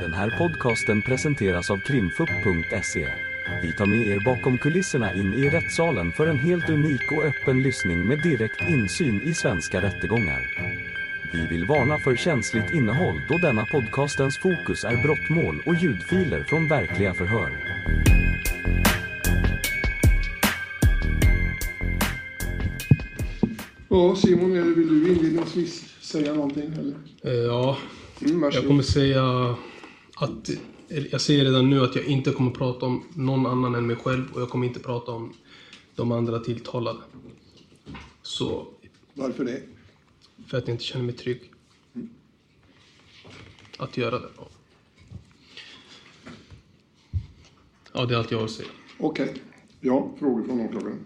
Den här podcasten presenteras av krimfupp.se. Vi tar med er bakom kulisserna in i rättssalen för en helt unik och öppen lyssning med direkt insyn i svenska rättegångar. Vi vill varna för känsligt innehåll då denna podcastens fokus är brottmål och ljudfiler från verkliga förhör. Ja, Simon, eller vill du inledningsvis säga någonting? Eller? Eh, Ja, Mm, jag kommer säga att... Jag säger redan nu att jag inte kommer prata om någon annan än mig själv och jag kommer inte prata om de andra tilltalade. Så, Varför det? för att jag inte känner mig trygg. Att göra det. Ja, det är allt jag har att säga. Okej. Ja, frågor från åklagaren.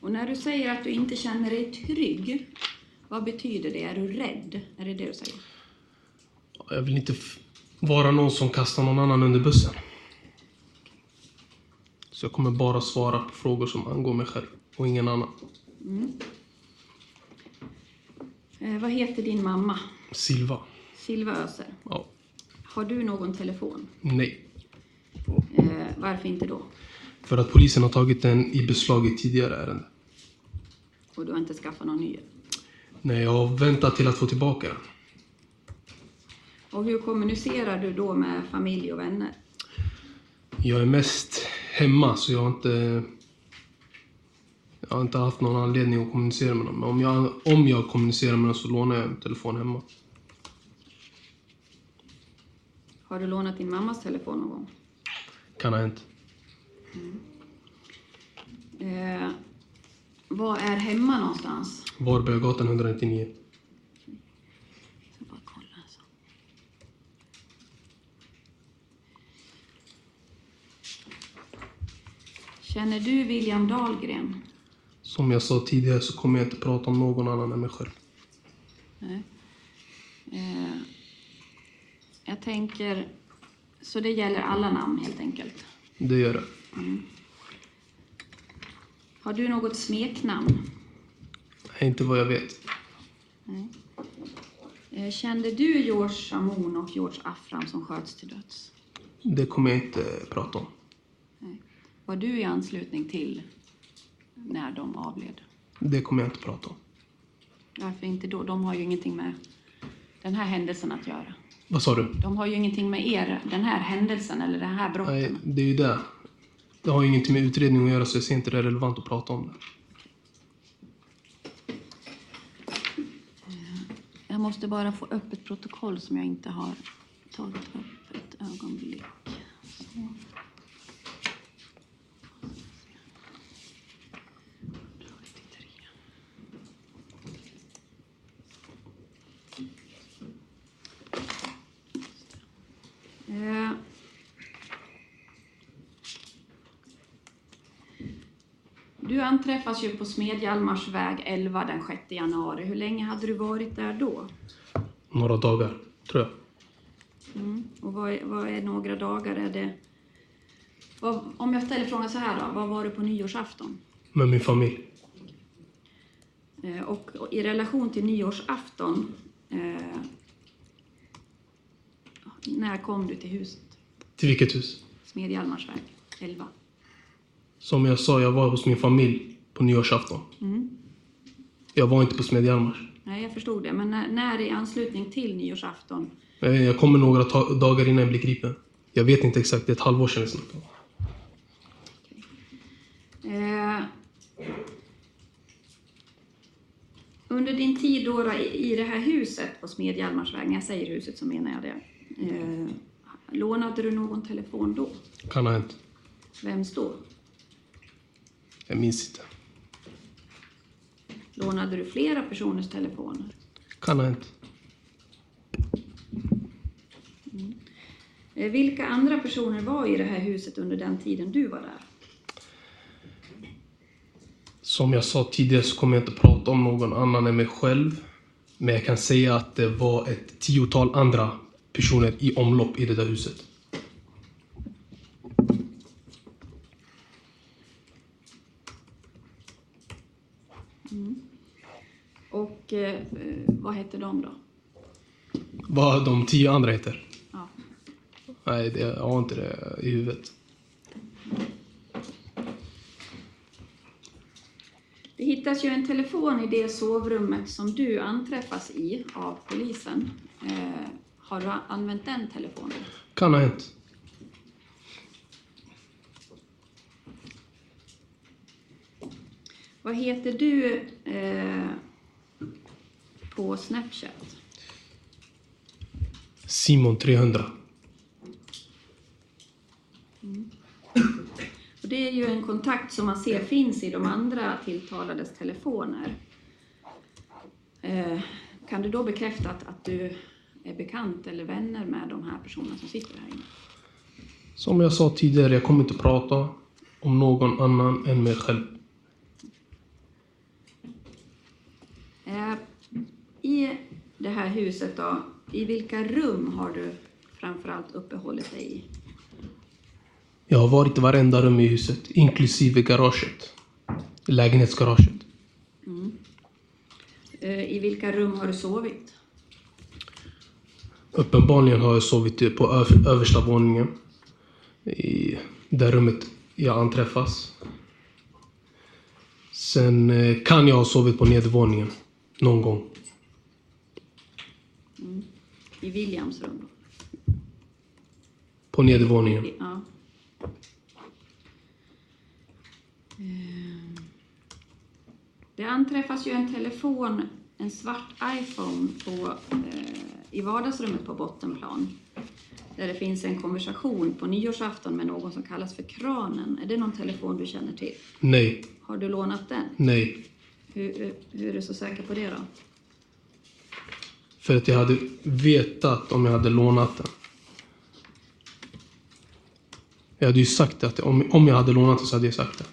Och när du säger att du inte känner dig trygg, vad betyder det? Är du rädd? Är det det du säger? Jag vill inte f- vara någon som kastar någon annan under bussen. Så jag kommer bara svara på frågor som angår mig själv och ingen annan. Eh, vad heter din mamma? Silva. Silva Öser. Ja. Har du någon telefon? Nej. Eh, varför inte då? För att polisen har tagit den i beslag i tidigare ärende. Och du har inte skaffat någon ny? Nej, jag har väntat till att få tillbaka den. Och hur kommunicerar du då med familj och vänner? Jag är mest hemma så jag har inte... Jag har inte haft någon anledning att kommunicera med dem. Men om jag, om jag kommunicerar med dem så lånar jag en telefon hemma. Har du lånat din mammas telefon någon gång? Kan ha hänt. Eh, vad är hemma någonstans? Varberggatan 199. Jag bara kolla alltså. Känner du William Dahlgren? Som jag sa tidigare så kommer jag inte prata om någon annan än mig själv. Nej. Eh, jag tänker... Så det gäller alla namn helt enkelt. Det gör det. Har du något smeknamn? Nej, inte vad jag vet. Eh, kände du George Shamoun och George Afram som sköts till döds? Det kommer jag inte prata om. Var du i anslutning till när de avled? Det kommer jag inte prata om. Varför inte då? De har ju ingenting med den här händelsen att göra. Vad sa du? De har ju ingenting med er, den här händelsen eller det här brottet. Nej, det är ju det. Det har ju ingenting med utredning att göra så jag ser inte det relevant att prata om det. Jag måste bara få upp ett protokoll som jag inte har tagit upp ett ögonblick. Så. Eh. Du anträffas ju på Smedjalmars väg 11 den 6 januari. Hur länge hade du varit där då? Några dagar, tror jag. Mm. Och vad är, vad är några dagar? Är det... Vad, om jag ställer frågan så här då, vad var du på nyårsafton? Med min familj. Eh, och, och i relation till nyårsafton, eh, när kom du till huset? Till vilket hus? Smedjalmars väg 11. Som jag sa, jag var hos min familj på nyårsafton. Mm. Jag var inte på Smedjalmars. Nej, jag förstod det. Men när, när i anslutning till nyårsafton? Eh, Jag kommer några dagar innan jag blir gripen. Jag vet inte exakt, det är ett halvår sedan vi snackade. Eh, under din tid då, i, i det här huset på Smedjalmars väg, när jag säger huset så menar jag det. Eh, lånade du någon telefon då? Kan ha hänt. Vems då? Jag minns inte. Lånade du flera personers telefoner? Kan ha hänt. Eh, vilka andra personer var i det här huset under den tiden du var där? Som jag sa tidigare så kommer jag inte prata om någon annan än mig själv. Men jag kan säga att det var ett tiotal andra personer i omlopp i det där huset. Och eh, vad hette de då? Vad de tio andra heter. Ja. Nej, det, jag har inte det i huvudet. Det hittas ju en telefon i det sovrummet som du anträffas i av polisen. Eh, har du använt den telefonen? Kan ha hänt. Vad heter du eh, på Snapchat? Simon 300. Och det är ju en kontakt som man ser finns i de andra tilltalades telefoner. Eh, kan du då bekräfta att, att du är bekant eller vänner med de här personerna som sitter här inne? Som jag sa tidigare, jag kommer inte prata om någon annan än mig själv. Eh, I det här huset då, i vilka rum har du framförallt uppehållit dig i? Jag har varit i varenda rum i huset, inklusive garaget. Lägenhetsgaraget. Eh, I vilka rum har du sovit? Uppenbarligen har jag sovit på öv- översta våningen. I det rummet jag anträffas. Sen eh, kan jag ha sovit på nedervåningen. Någon gång. I Williams rum? På nedervåningen. Ja. Eh, Det anträffas ju en telefon, en svart iPhone på, eh, i vardagsrummet på bottenplan. Där det finns en konversation på nyårsafton med någon som kallas för Kranen. Är det någon telefon du känner till? Nej, Har du lånat den? nej. Hur, hur är du så säker på det då? För att jag hade vetat om jag hade lånat den. Jag hade ju sagt att om, om jag hade lånat den så hade jag sagt det.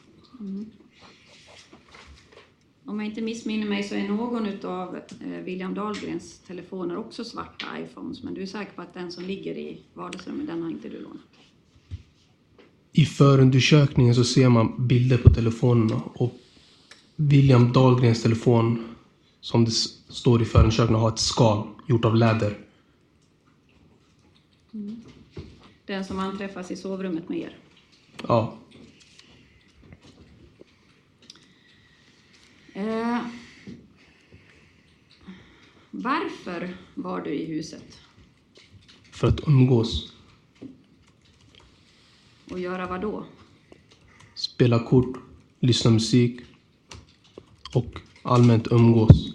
Om jag inte missminner mig så är någon utav eh, William Dahlgrens telefoner också svarta iPhones. Men du är säker på att den som ligger i vardagsrummet, den har inte du lånat? I förundersökningen så ser man bilder på telefonerna och William Dahlgrens telefon, som det står i förundersökningen, har ett skal gjort av läder. Den som anträffas i sovrummet med er. Ja. Eh, varför var du i huset? För att umgås. Och göra vad då? Spela kort, lyssna musik och allmänt umgås.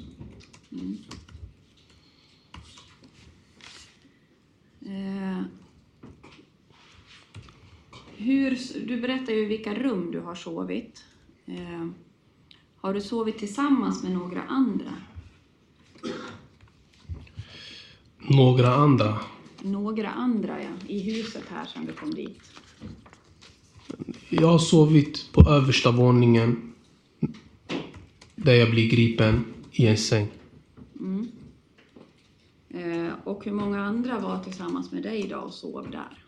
Eh, hur, du berättar ju vilka rum du har sovit. Eh, har du sovit tillsammans med några andra? Några andra. Några andra, ja. I huset här sen du kom dit. Jag har sovit på översta våningen där jag blir gripen i en säng. Eh, och hur många andra var tillsammans med dig då och sov där?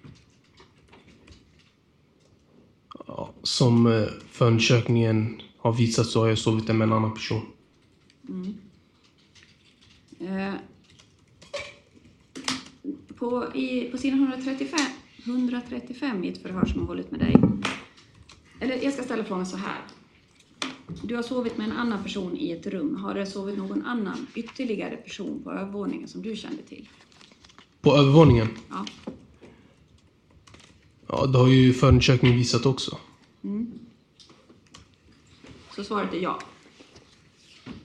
Ja, Som eh, förundersökningen har visat så har jag sovit med en annan person. Eh, på, i, på sidan 135, 135 i ett förhör som har hållit med dig. Eller jag ska ställa frågan så här. Du har sovit med en annan person i ett rum. Har det sovit någon annan ytterligare person på övervåningen som du kände till? På övervåningen? Ja. Ja, det har ju förundersökningen visat också. Så svaret är ja.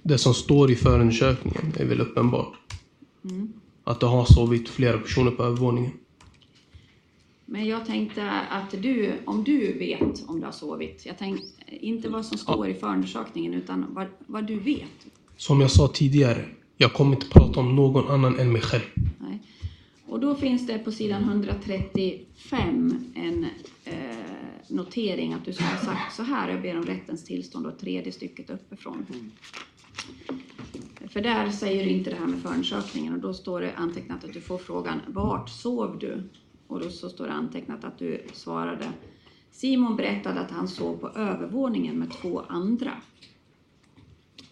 Det som står i förundersökningen är väl uppenbart. Att det har sovit flera personer på övervåningen. Men jag tänkte att du, om du vet om du har sovit, jag tänkte inte vad som står i förundersökningen utan vad, vad du vet. Som jag sa tidigare, jag kommer inte prata om någon annan än mig själv. Nej. Och då finns det på sidan 135 en eh, notering att du ska ha sagt så här, jag ber om rättens tillstånd och tredje stycket uppifrån. För där säger du inte det här med förundersökningen och då står det antecknat att du får frågan vart sov du? Och då så står det antecknat att du svarade Simon berättade att han sov på övervåningen med två andra.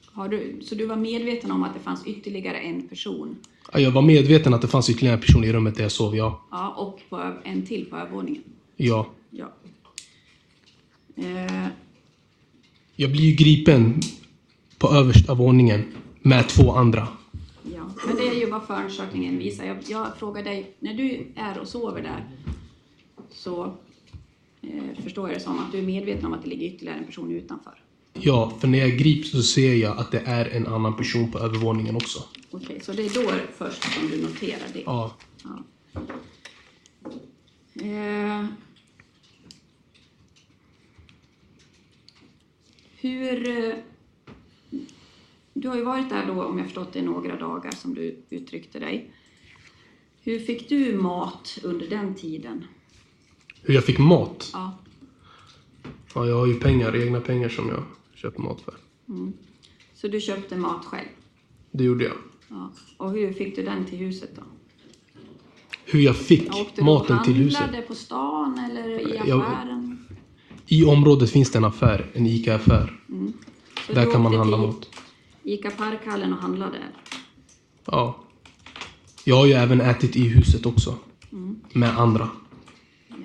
Har du, så du var medveten om att det fanns ytterligare en person Ja, Jag var medveten att det fanns ytterligare en person i rummet där jag sov, ja. Ja, och på en till på övervåningen. Ja. Ja. Eh, Jag blir ju gripen på översta våningen med två andra. ja. Men det är ju vad förundersökningen visar. Jag, jag frågar dig, när du är och sover där så eh, förstår jag det som att du är medveten om att det ligger ytterligare en person utanför. Ja, för när jag grips så ser jag att det är en annan person på övervåningen också. Okej, så det är då först som du noterar det? Ja. Ja. Eh, hur... eh, Du har ju varit där då, om jag förstått det, några dagar som du uttryckte dig. Hur fick du mat under den tiden? Hur jag fick mat? Ja. Ja, jag har ju pengar, egna pengar som jag köper mat för. Så du köpte mat själv? Det gjorde jag. Ja. Och hur fick du den till huset då? Hur jag fick Åkte du och maten till huset? handlade på stan eller i Jag- affären? I området finns det en affär, en ICA-affär. Så Där kan man handla mat. Ica Parkhallen och handlade där? Ja. Jag har ju även ätit i huset också. Med andra. Ja.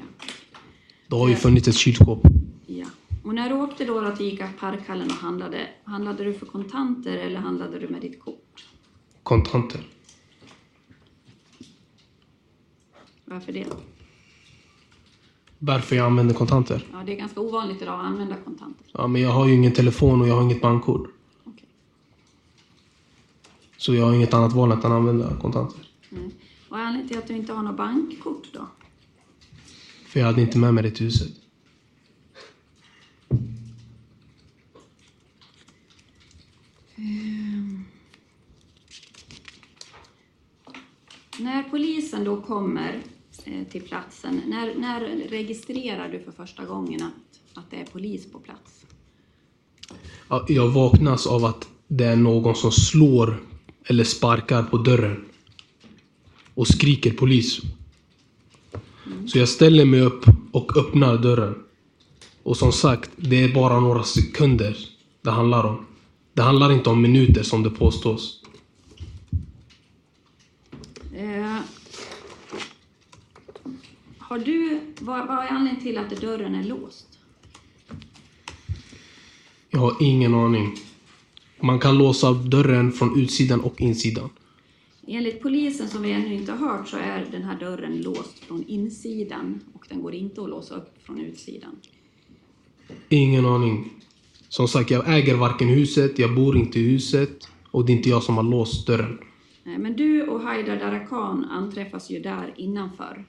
Det har ju Eh. funnits ett kylskåp. Ja. Och när du åkte då till Ica Parkhallen och handlade, handlade du för kontanter eller handlade du med ditt kort? Kontanter. Varför det? Varför jag använder kontanter? Ja, det är ganska ovanligt idag att använda kontanter. Ja, men jag har ju ingen telefon och jag har inget bankkort. Okej. Så jag har inget annat val än att använda kontanter. Mm. Vad är anledningen till att du inte har något bankkort då? För jag hade inte med mig det till huset. Ehm. När polisen då kommer till platsen, när, när registrerar du för första gången att, att det är polis på plats? Ja, Jag vaknas av att det är någon som slår eller sparkar på dörren. Och skriker polis. Så jag ställer mig upp och öppnar dörren. Och som sagt, det är bara några sekunder det handlar om. Det handlar inte om minuter som det påstås. Har du, vad, vad är anledningen till att dörren är låst? Jag har ingen aning. Man kan låsa dörren från utsidan och insidan. Enligt polisen som vi ännu inte har hört så är den här dörren låst från insidan och den går inte att låsa upp från utsidan. Ingen aning. Som sagt, jag äger varken huset, jag bor inte i huset och det är inte jag som har låst dörren. Men du och Haidar Darakan anträffas ju där innanför.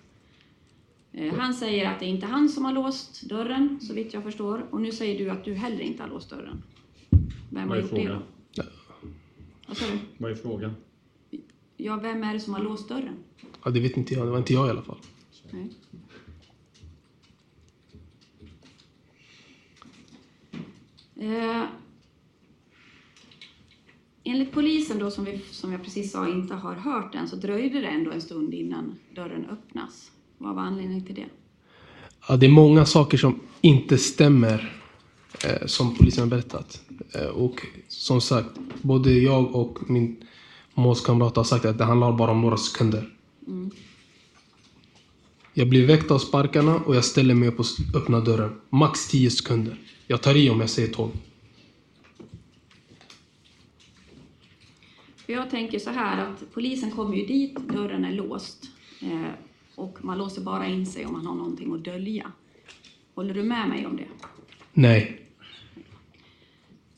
Eh, Han säger att det är inte han som har låst dörren, så vitt jag förstår. Och nu säger du att du heller inte har låst dörren. Vem har gjort det frågan? då? Vad sa du? Vad är frågan? Ja, vem är det som har låst dörren? Ja, det vet inte jag. Det var inte jag i alla fall. Nej. Eh, enligt polisen då, som, vi, som jag precis sa inte har hört än, så dröjde det ändå en stund innan dörren öppnas. Vad var anledningen till det? Ja, det är många saker som inte stämmer eh, som polisen har berättat. Eh, och som sagt, både jag och min målskamrat har sagt att det handlar bara om några sekunder. Jag blir väckt av sparkarna och jag ställer mig upp och öppnar dörren. Max 10 sekunder. Jag tar i om jag säger 12. För jag tänker så här att polisen kommer ju dit, dörren är låst eh, och man låser bara in sig om man har någonting att dölja. Håller du med mig om det? Nej.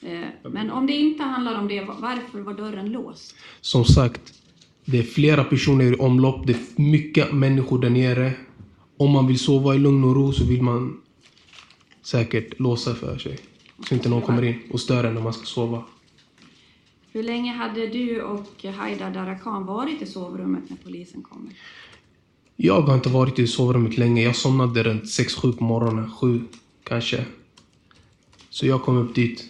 Eh, men om det inte handlar om det, varför var dörren låst? Som sagt, det är flera personer i omlopp. Det är mycket människor där nere. Om man vill sova i lugn och ro så vill man säkert låsa för sig. Så inte någon kommer in och stör en när man ska sova. Hur länge hade du och Haidar Darakan varit i sovrummet när polisen kommer? Jag har inte varit i sovrummet länge. Jag somnade runt 6-7 på morgonen. 7 kanske. Så jag kom upp dit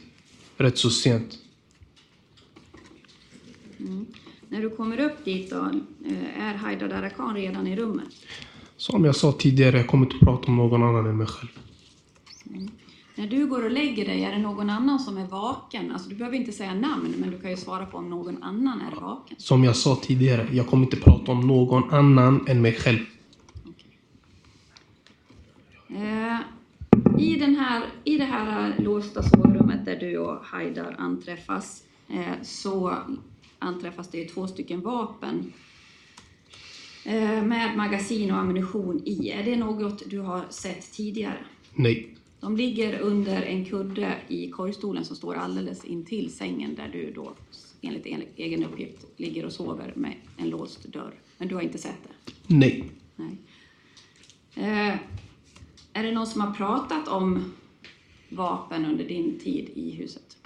rätt så sent. När du kommer upp dit då, eh, är Haidar Darakan redan i rummet? Som jag sa tidigare, jag kommer inte prata om någon annan än mig själv. När du går och lägger dig, är det någon annan som är vaken? Alltså du behöver inte säga namn, men du kan ju svara på om någon annan är vaken. Som jag sa tidigare, jag kommer inte prata om någon annan än mig själv. Eh, i, den här, I det här låsta sovrummet där du och Haidar anträffas eh, så anträffas det två stycken vapen eh, med magasin och ammunition i. Är det något du har sett tidigare? Nej. De ligger under en kudde i korgstolen som står alldeles intill sängen där du då enligt en- egen uppgift ligger och sover med en låst dörr. Men du har inte sett det? Nej. Nej. Eh, är det någon som har pratat om vapen under din tid i huset?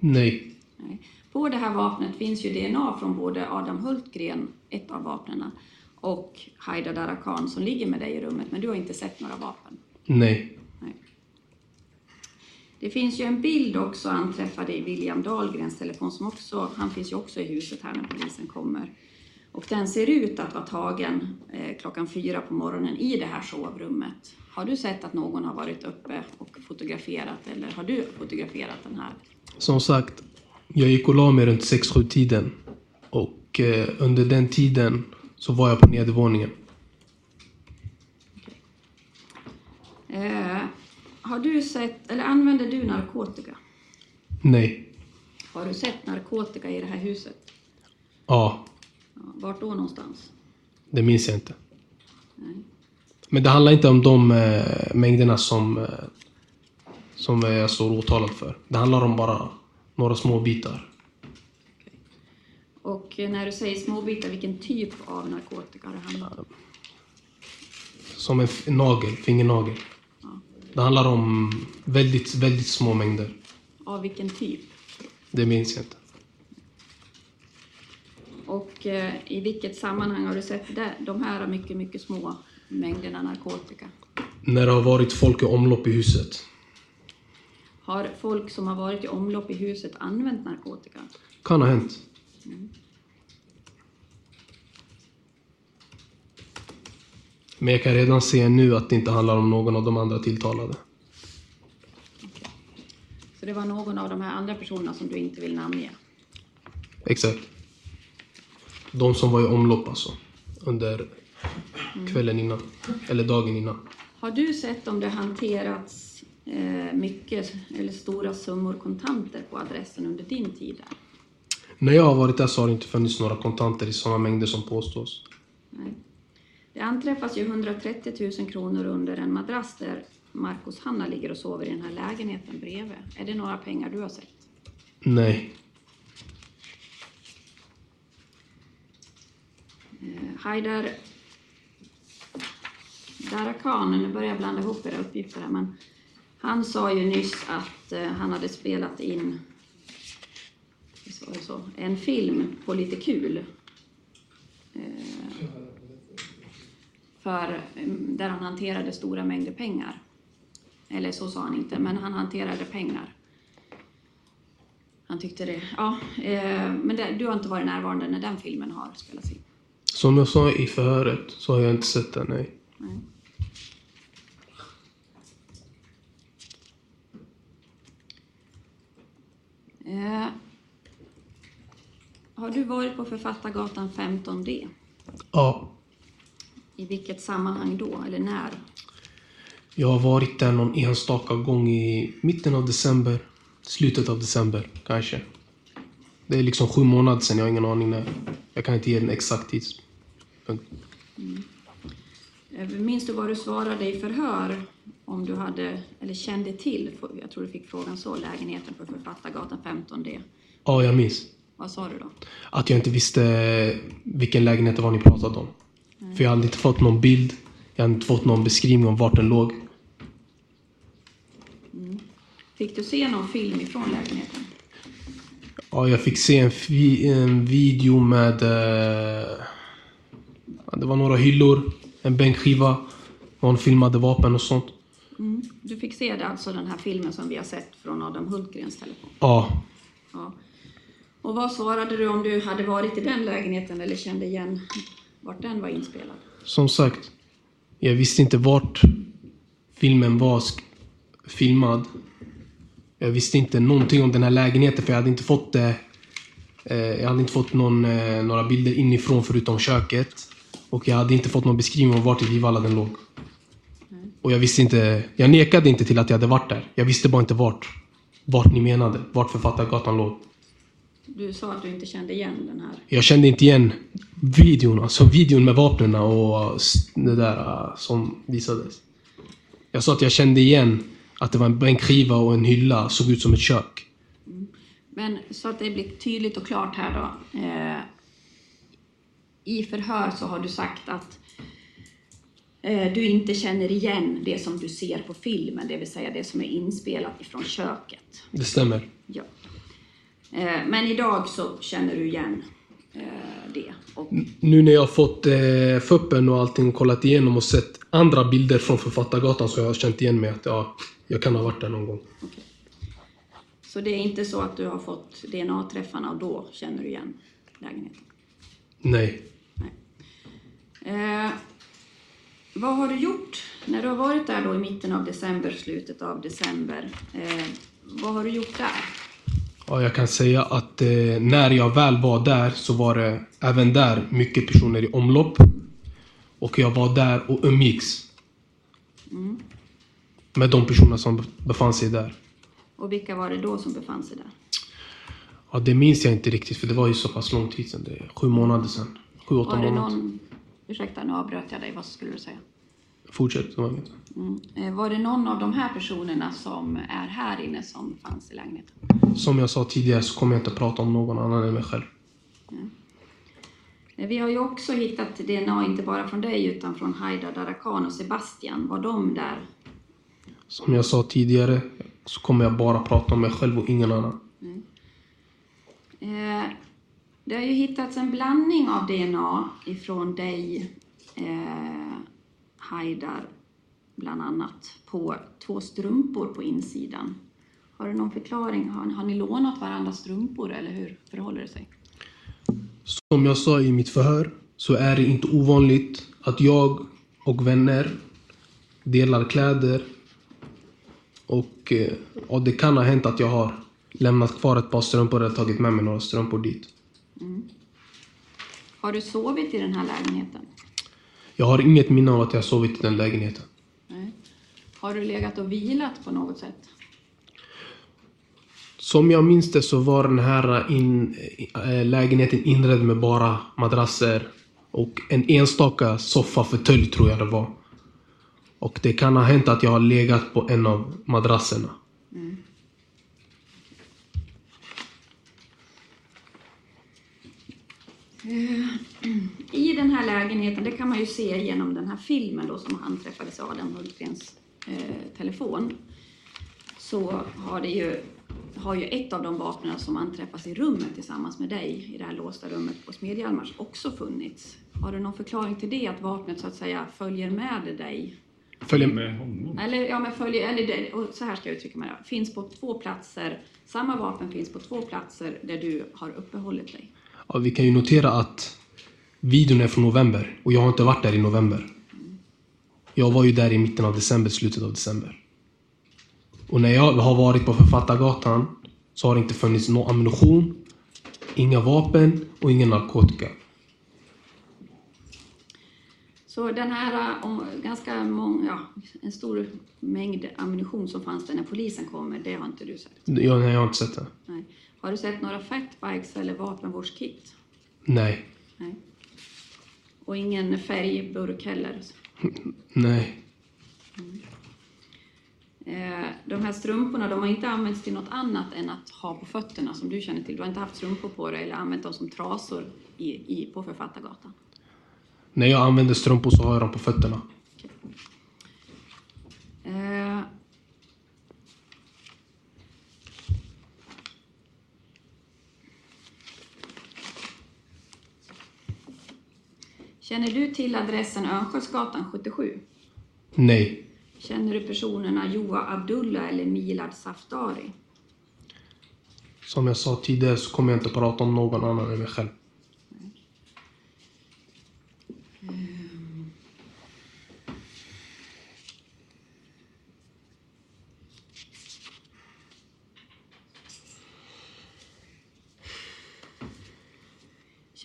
Nej. Nej. På det här vapnet finns ju DNA från både Adam Hultgren, ett av vapnen, och Haidar Darakan som ligger med dig i rummet, men du har inte sett några vapen. Nej. Det finns ju en bild också anträffad i William Dahlgrens telefon som också, han finns ju också i huset här när polisen kommer. Och den ser ut att vara tagen eh, klockan fyra på morgonen i det här sovrummet. Har du sett att någon har varit uppe och fotograferat eller har du fotograferat den här? Som sagt, jag gick och la mig runt 6-7 tiden. Och eh, under den tiden så var jag på nedervåningen. Eh, har du sett, eller använder du narkotika? Nej. Har du sett narkotika i det här huset? Ja, vart då någonstans? det minns jag inte. Nej. Men det handlar inte om de eh, mängderna som, eh, som eh, jag står åtalad för. Det handlar om bara några små bitar. Och eh, när du säger småbitar, vilken typ av narkotika det handlar om? Som en nagel, fingernagel. Det handlar om väldigt, väldigt små mängder. Av vilken typ? Det minns jag inte. Och eh, i vilket sammanhang har du sett det, de här mycket, mycket små mängderna narkotika? När det har varit folk i omlopp i huset. Har folk som har varit i omlopp i huset använt narkotika? Kan ha hänt. Men jag kan redan se nu att det inte handlar om någon av de andra tilltalade. Så det var någon av de här andra personerna som du inte vill namnge? Exakt. De som var i omlopp alltså. Under kvällen innan. Eller dagen innan. Har du sett om det hanterats eh, mycket eller stora summor kontanter på adressen under din tid där? När jag har varit där så har det inte funnits några kontanter i sådana mängder som påstås. Nej. Det anträffas ju 130 000 kronor under en madrass där Marcus Hanna ligger och sover i den här lägenheten bredvid. Är det några pengar du har sett? Nej. Eh, Haidar Darakan, nu börjar jag blanda ihop era uppgifter här, men han sa ju nyss att eh, han hade spelat in visst var det så, en film på lite kul. Eh, för, eh, där han hanterade stora mängder pengar. Eller så sa han inte, men han hanterade pengar. Han tyckte det. Ja, eh, men det, du har inte varit närvarande när den filmen har spelats in? Som jag sa i förhöret så har jag inte sett den, nej. Nej. Eh, har du varit på Författargatan 15D? Ja, I vilket sammanhang då, eller när? jag har varit där någon enstaka gång i mitten av december. Slutet av december, kanske. Det är liksom sju månader sedan, jag har ingen aning när. Jag kan inte ge en exakt tidspunkt. Eh, Minns du vad du svarade i förhör? Om du hade, eller kände till, jag tror du fick frågan så, lägenheten på Författargatan 15D. Ja, jag minns. Vad sa du då? Att jag inte visste vilken lägenhet det var ni pratade om. För jag hade inte fått någon bild. Jag hade inte fått någon beskrivning om vart den låg. Fick du se någon film ifrån lägenheten? Ja, jag fick se en, en video med... Eh, det var några hyllor, en bänkskiva. Någon filmade vapen och sånt. Mm. Du fick se det, alltså den här filmen som vi har sett från Adam Hultgrens telefon? Ja, Ja. Och vad svarade du om du hade varit i den lägenheten eller kände igen vart den var inspelad? som sagt. Jag visste inte vart filmen var filmad. Jag visste inte någonting om den här lägenheten för jag hade inte fått det. Eh, jag hade inte fått någon, eh, några bilder inifrån förutom köket. Och jag hade inte fått någon beskrivning av vart i Vivalla den låg. Och jag visste inte, jag nekade inte till att jag hade varit där. Jag visste bara inte vart. Vart ni menade, vart Författargatan låg. Du sa att du inte kände igen den här. Jag kände inte igen videon, alltså videon med vapnen och det där uh, som visades. Jag sa att jag kände igen att det var en bänkskiva och en hylla, såg ut som ett kök. Men så att det blir tydligt och klart här då. Eh, I förhör så har du sagt att eh, du inte känner igen det som du ser på filmen, det vill säga det som är inspelat ifrån köket. Det stämmer. Ja. Eh, men idag så känner du igen eh, det. Och, Nu när jag har fått eh, fuppen och allting och kollat igenom och sett andra bilder från Författargatan så har jag känt igen mig att ja, jag kan ha varit där någon gång. okej. Så det är inte så att du har fått DNA-träffarna och då känner du igen lägenheten? Nej. Nej. Eh, vad har du gjort när du har varit där då i mitten av december, slutet av december? Eh, vad har du gjort där? Ja, jag kan säga att eh, när jag väl var där så var det även där mycket personer i omlopp. Och jag var där och umgicks. Med de personer som befann sig där. Och vilka var det då som befann sig där? Ja, det minns jag inte riktigt för det var ju så pass lång tid sedan. Det är sju månader sedan. Sju, åtta månader. någon... Ursäkta, nu avbröt jag dig. Vad skulle du säga? Fortsätt. Mm. Eh, Var det någon av de här personerna som är här inne som fanns i lägenheten? Som jag sa tidigare så kommer jag inte prata om någon annan än mig själv. Eh, Vi har ju också hittat DNA, inte bara från dig, utan från Haidar Darakan och Sebastian. Var de där? Som jag sa tidigare så kommer jag bara prata om mig själv och ingen annan. Eh, Det har ju hittats en blandning av DNA ifrån dig, eh, Haidar, bland annat, på två strumpor på insidan. Har du någon förklaring? Har, har ni lånat varandras strumpor eller hur förhåller det sig? Som jag sa i mitt förhör så är det inte ovanligt att jag och vänner delar kläder. Och eh, ja, det kan ha hänt att jag har lämnat kvar ett par strumpor eller tagit med mig några strumpor dit. Har du sovit i den här lägenheten? Jag har inget minne av att jag sovit i den lägenheten. Nej. Har du legat och vilat på något sätt? Som jag minns det så var den här in, äh, lägenheten inredd med bara madrasser och en enstaka soffa fåtölj tror jag det var. Och det kan ha hänt att jag har legat på en av madrasserna. I den här lägenheten, det kan man ju se genom den här filmen då som anträffades Adam Hultgrens eh, telefon, så har det ju, har ju ett av de vapnen som anträffas i rummet tillsammans med dig, i det här låsta rummet på Smedjalmars, också funnits. Har du någon förklaring till det, att vapnet så att säga följer med dig? Följer med. Med honom? Eller, ja, men följer, eller det, och så här ska jag uttrycka mig då. Finns på två platser, samma vapen finns på två platser där du har uppehållit dig. Ja, vi kan ju notera att videon är från november och jag har inte varit där i november. Jag var ju där i mitten av december, slutet av december. Och när jag har varit på Författargatan så har det inte funnits någon ammunition, inga vapen och ingen narkotika. Så den här ganska många, ja, en stor mängd ammunition som fanns där när polisen kommer, det har inte du sett? Jag, nej, jag har inte sett det. Nej. Har du sett några fatbikes eller vapenvårdskit? Nej. Nej. Och ingen färgburk heller? Nej. Eh, de här strumporna, de har inte använts till något annat än att ha på fötterna som du känner till. Du har inte haft strumpor på dig eller använt dem som trasor i, i, på Författargatan? När jag använder strumpor så har jag dem på fötterna. Eh, Känner du till adressen Örnsköldsgatan 77? Nej. Känner du personerna Joa Abdullah eller Milad Saftari? Som jag sa tidigare så kommer jag inte prata om någon annan än mig själv.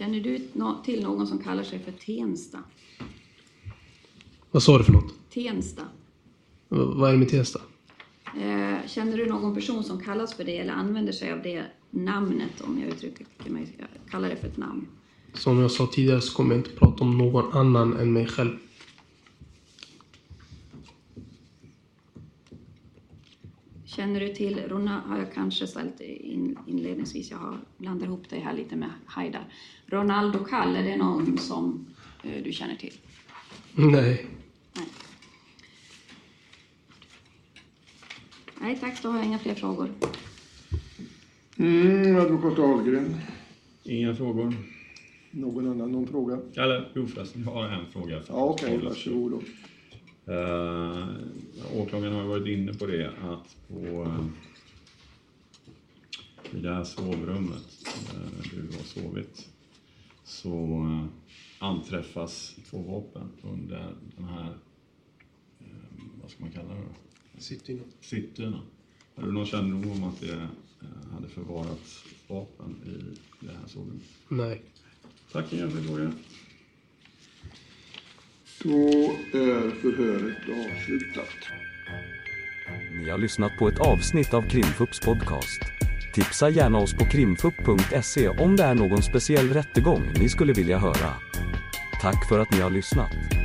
Känner du till någon som kallar sig för Tensta? Vad sa du för något? Tensta. Vad är det med Tensta? Eh, Känner du någon person som kallas för det eller använder sig av det namnet, om jag uttrycker mig, kallar det för ett namn? Som jag sa tidigare så kommer jag inte prata om någon annan än mig själv. Känner du till, Rona har jag kanske ställt in, inledningsvis, jag har blandat ihop det här lite med Haidar. Ronaldo Kall, är det någon som eh, du känner till? Nej. Nej. Nej tack, då har jag inga fler frågor. Mm, advokat Ahlgren. Inga frågor? Någon annan, någon fråga? Eller jo förresten, jag har en fråga. Ja, okej, varsågod då. Uh, åklagaren har varit inne på det att på uh, i det här sovrummet där du har sovit så uh, anträffas två vapen under den här, uh, vad ska man kalla det då? Sitter inne. Cytterna. Har du någon kännedom om att det hade förvarats vapen i det här sovrummet? Nej. Tack, inga fler frågor. Då är förhöret avslutat. Ni har lyssnat på ett avsnitt av Krimfupps podcast. Tipsa gärna oss på krimfupp.se om det är någon speciell rättegång ni skulle vilja höra. Tack för att ni har lyssnat.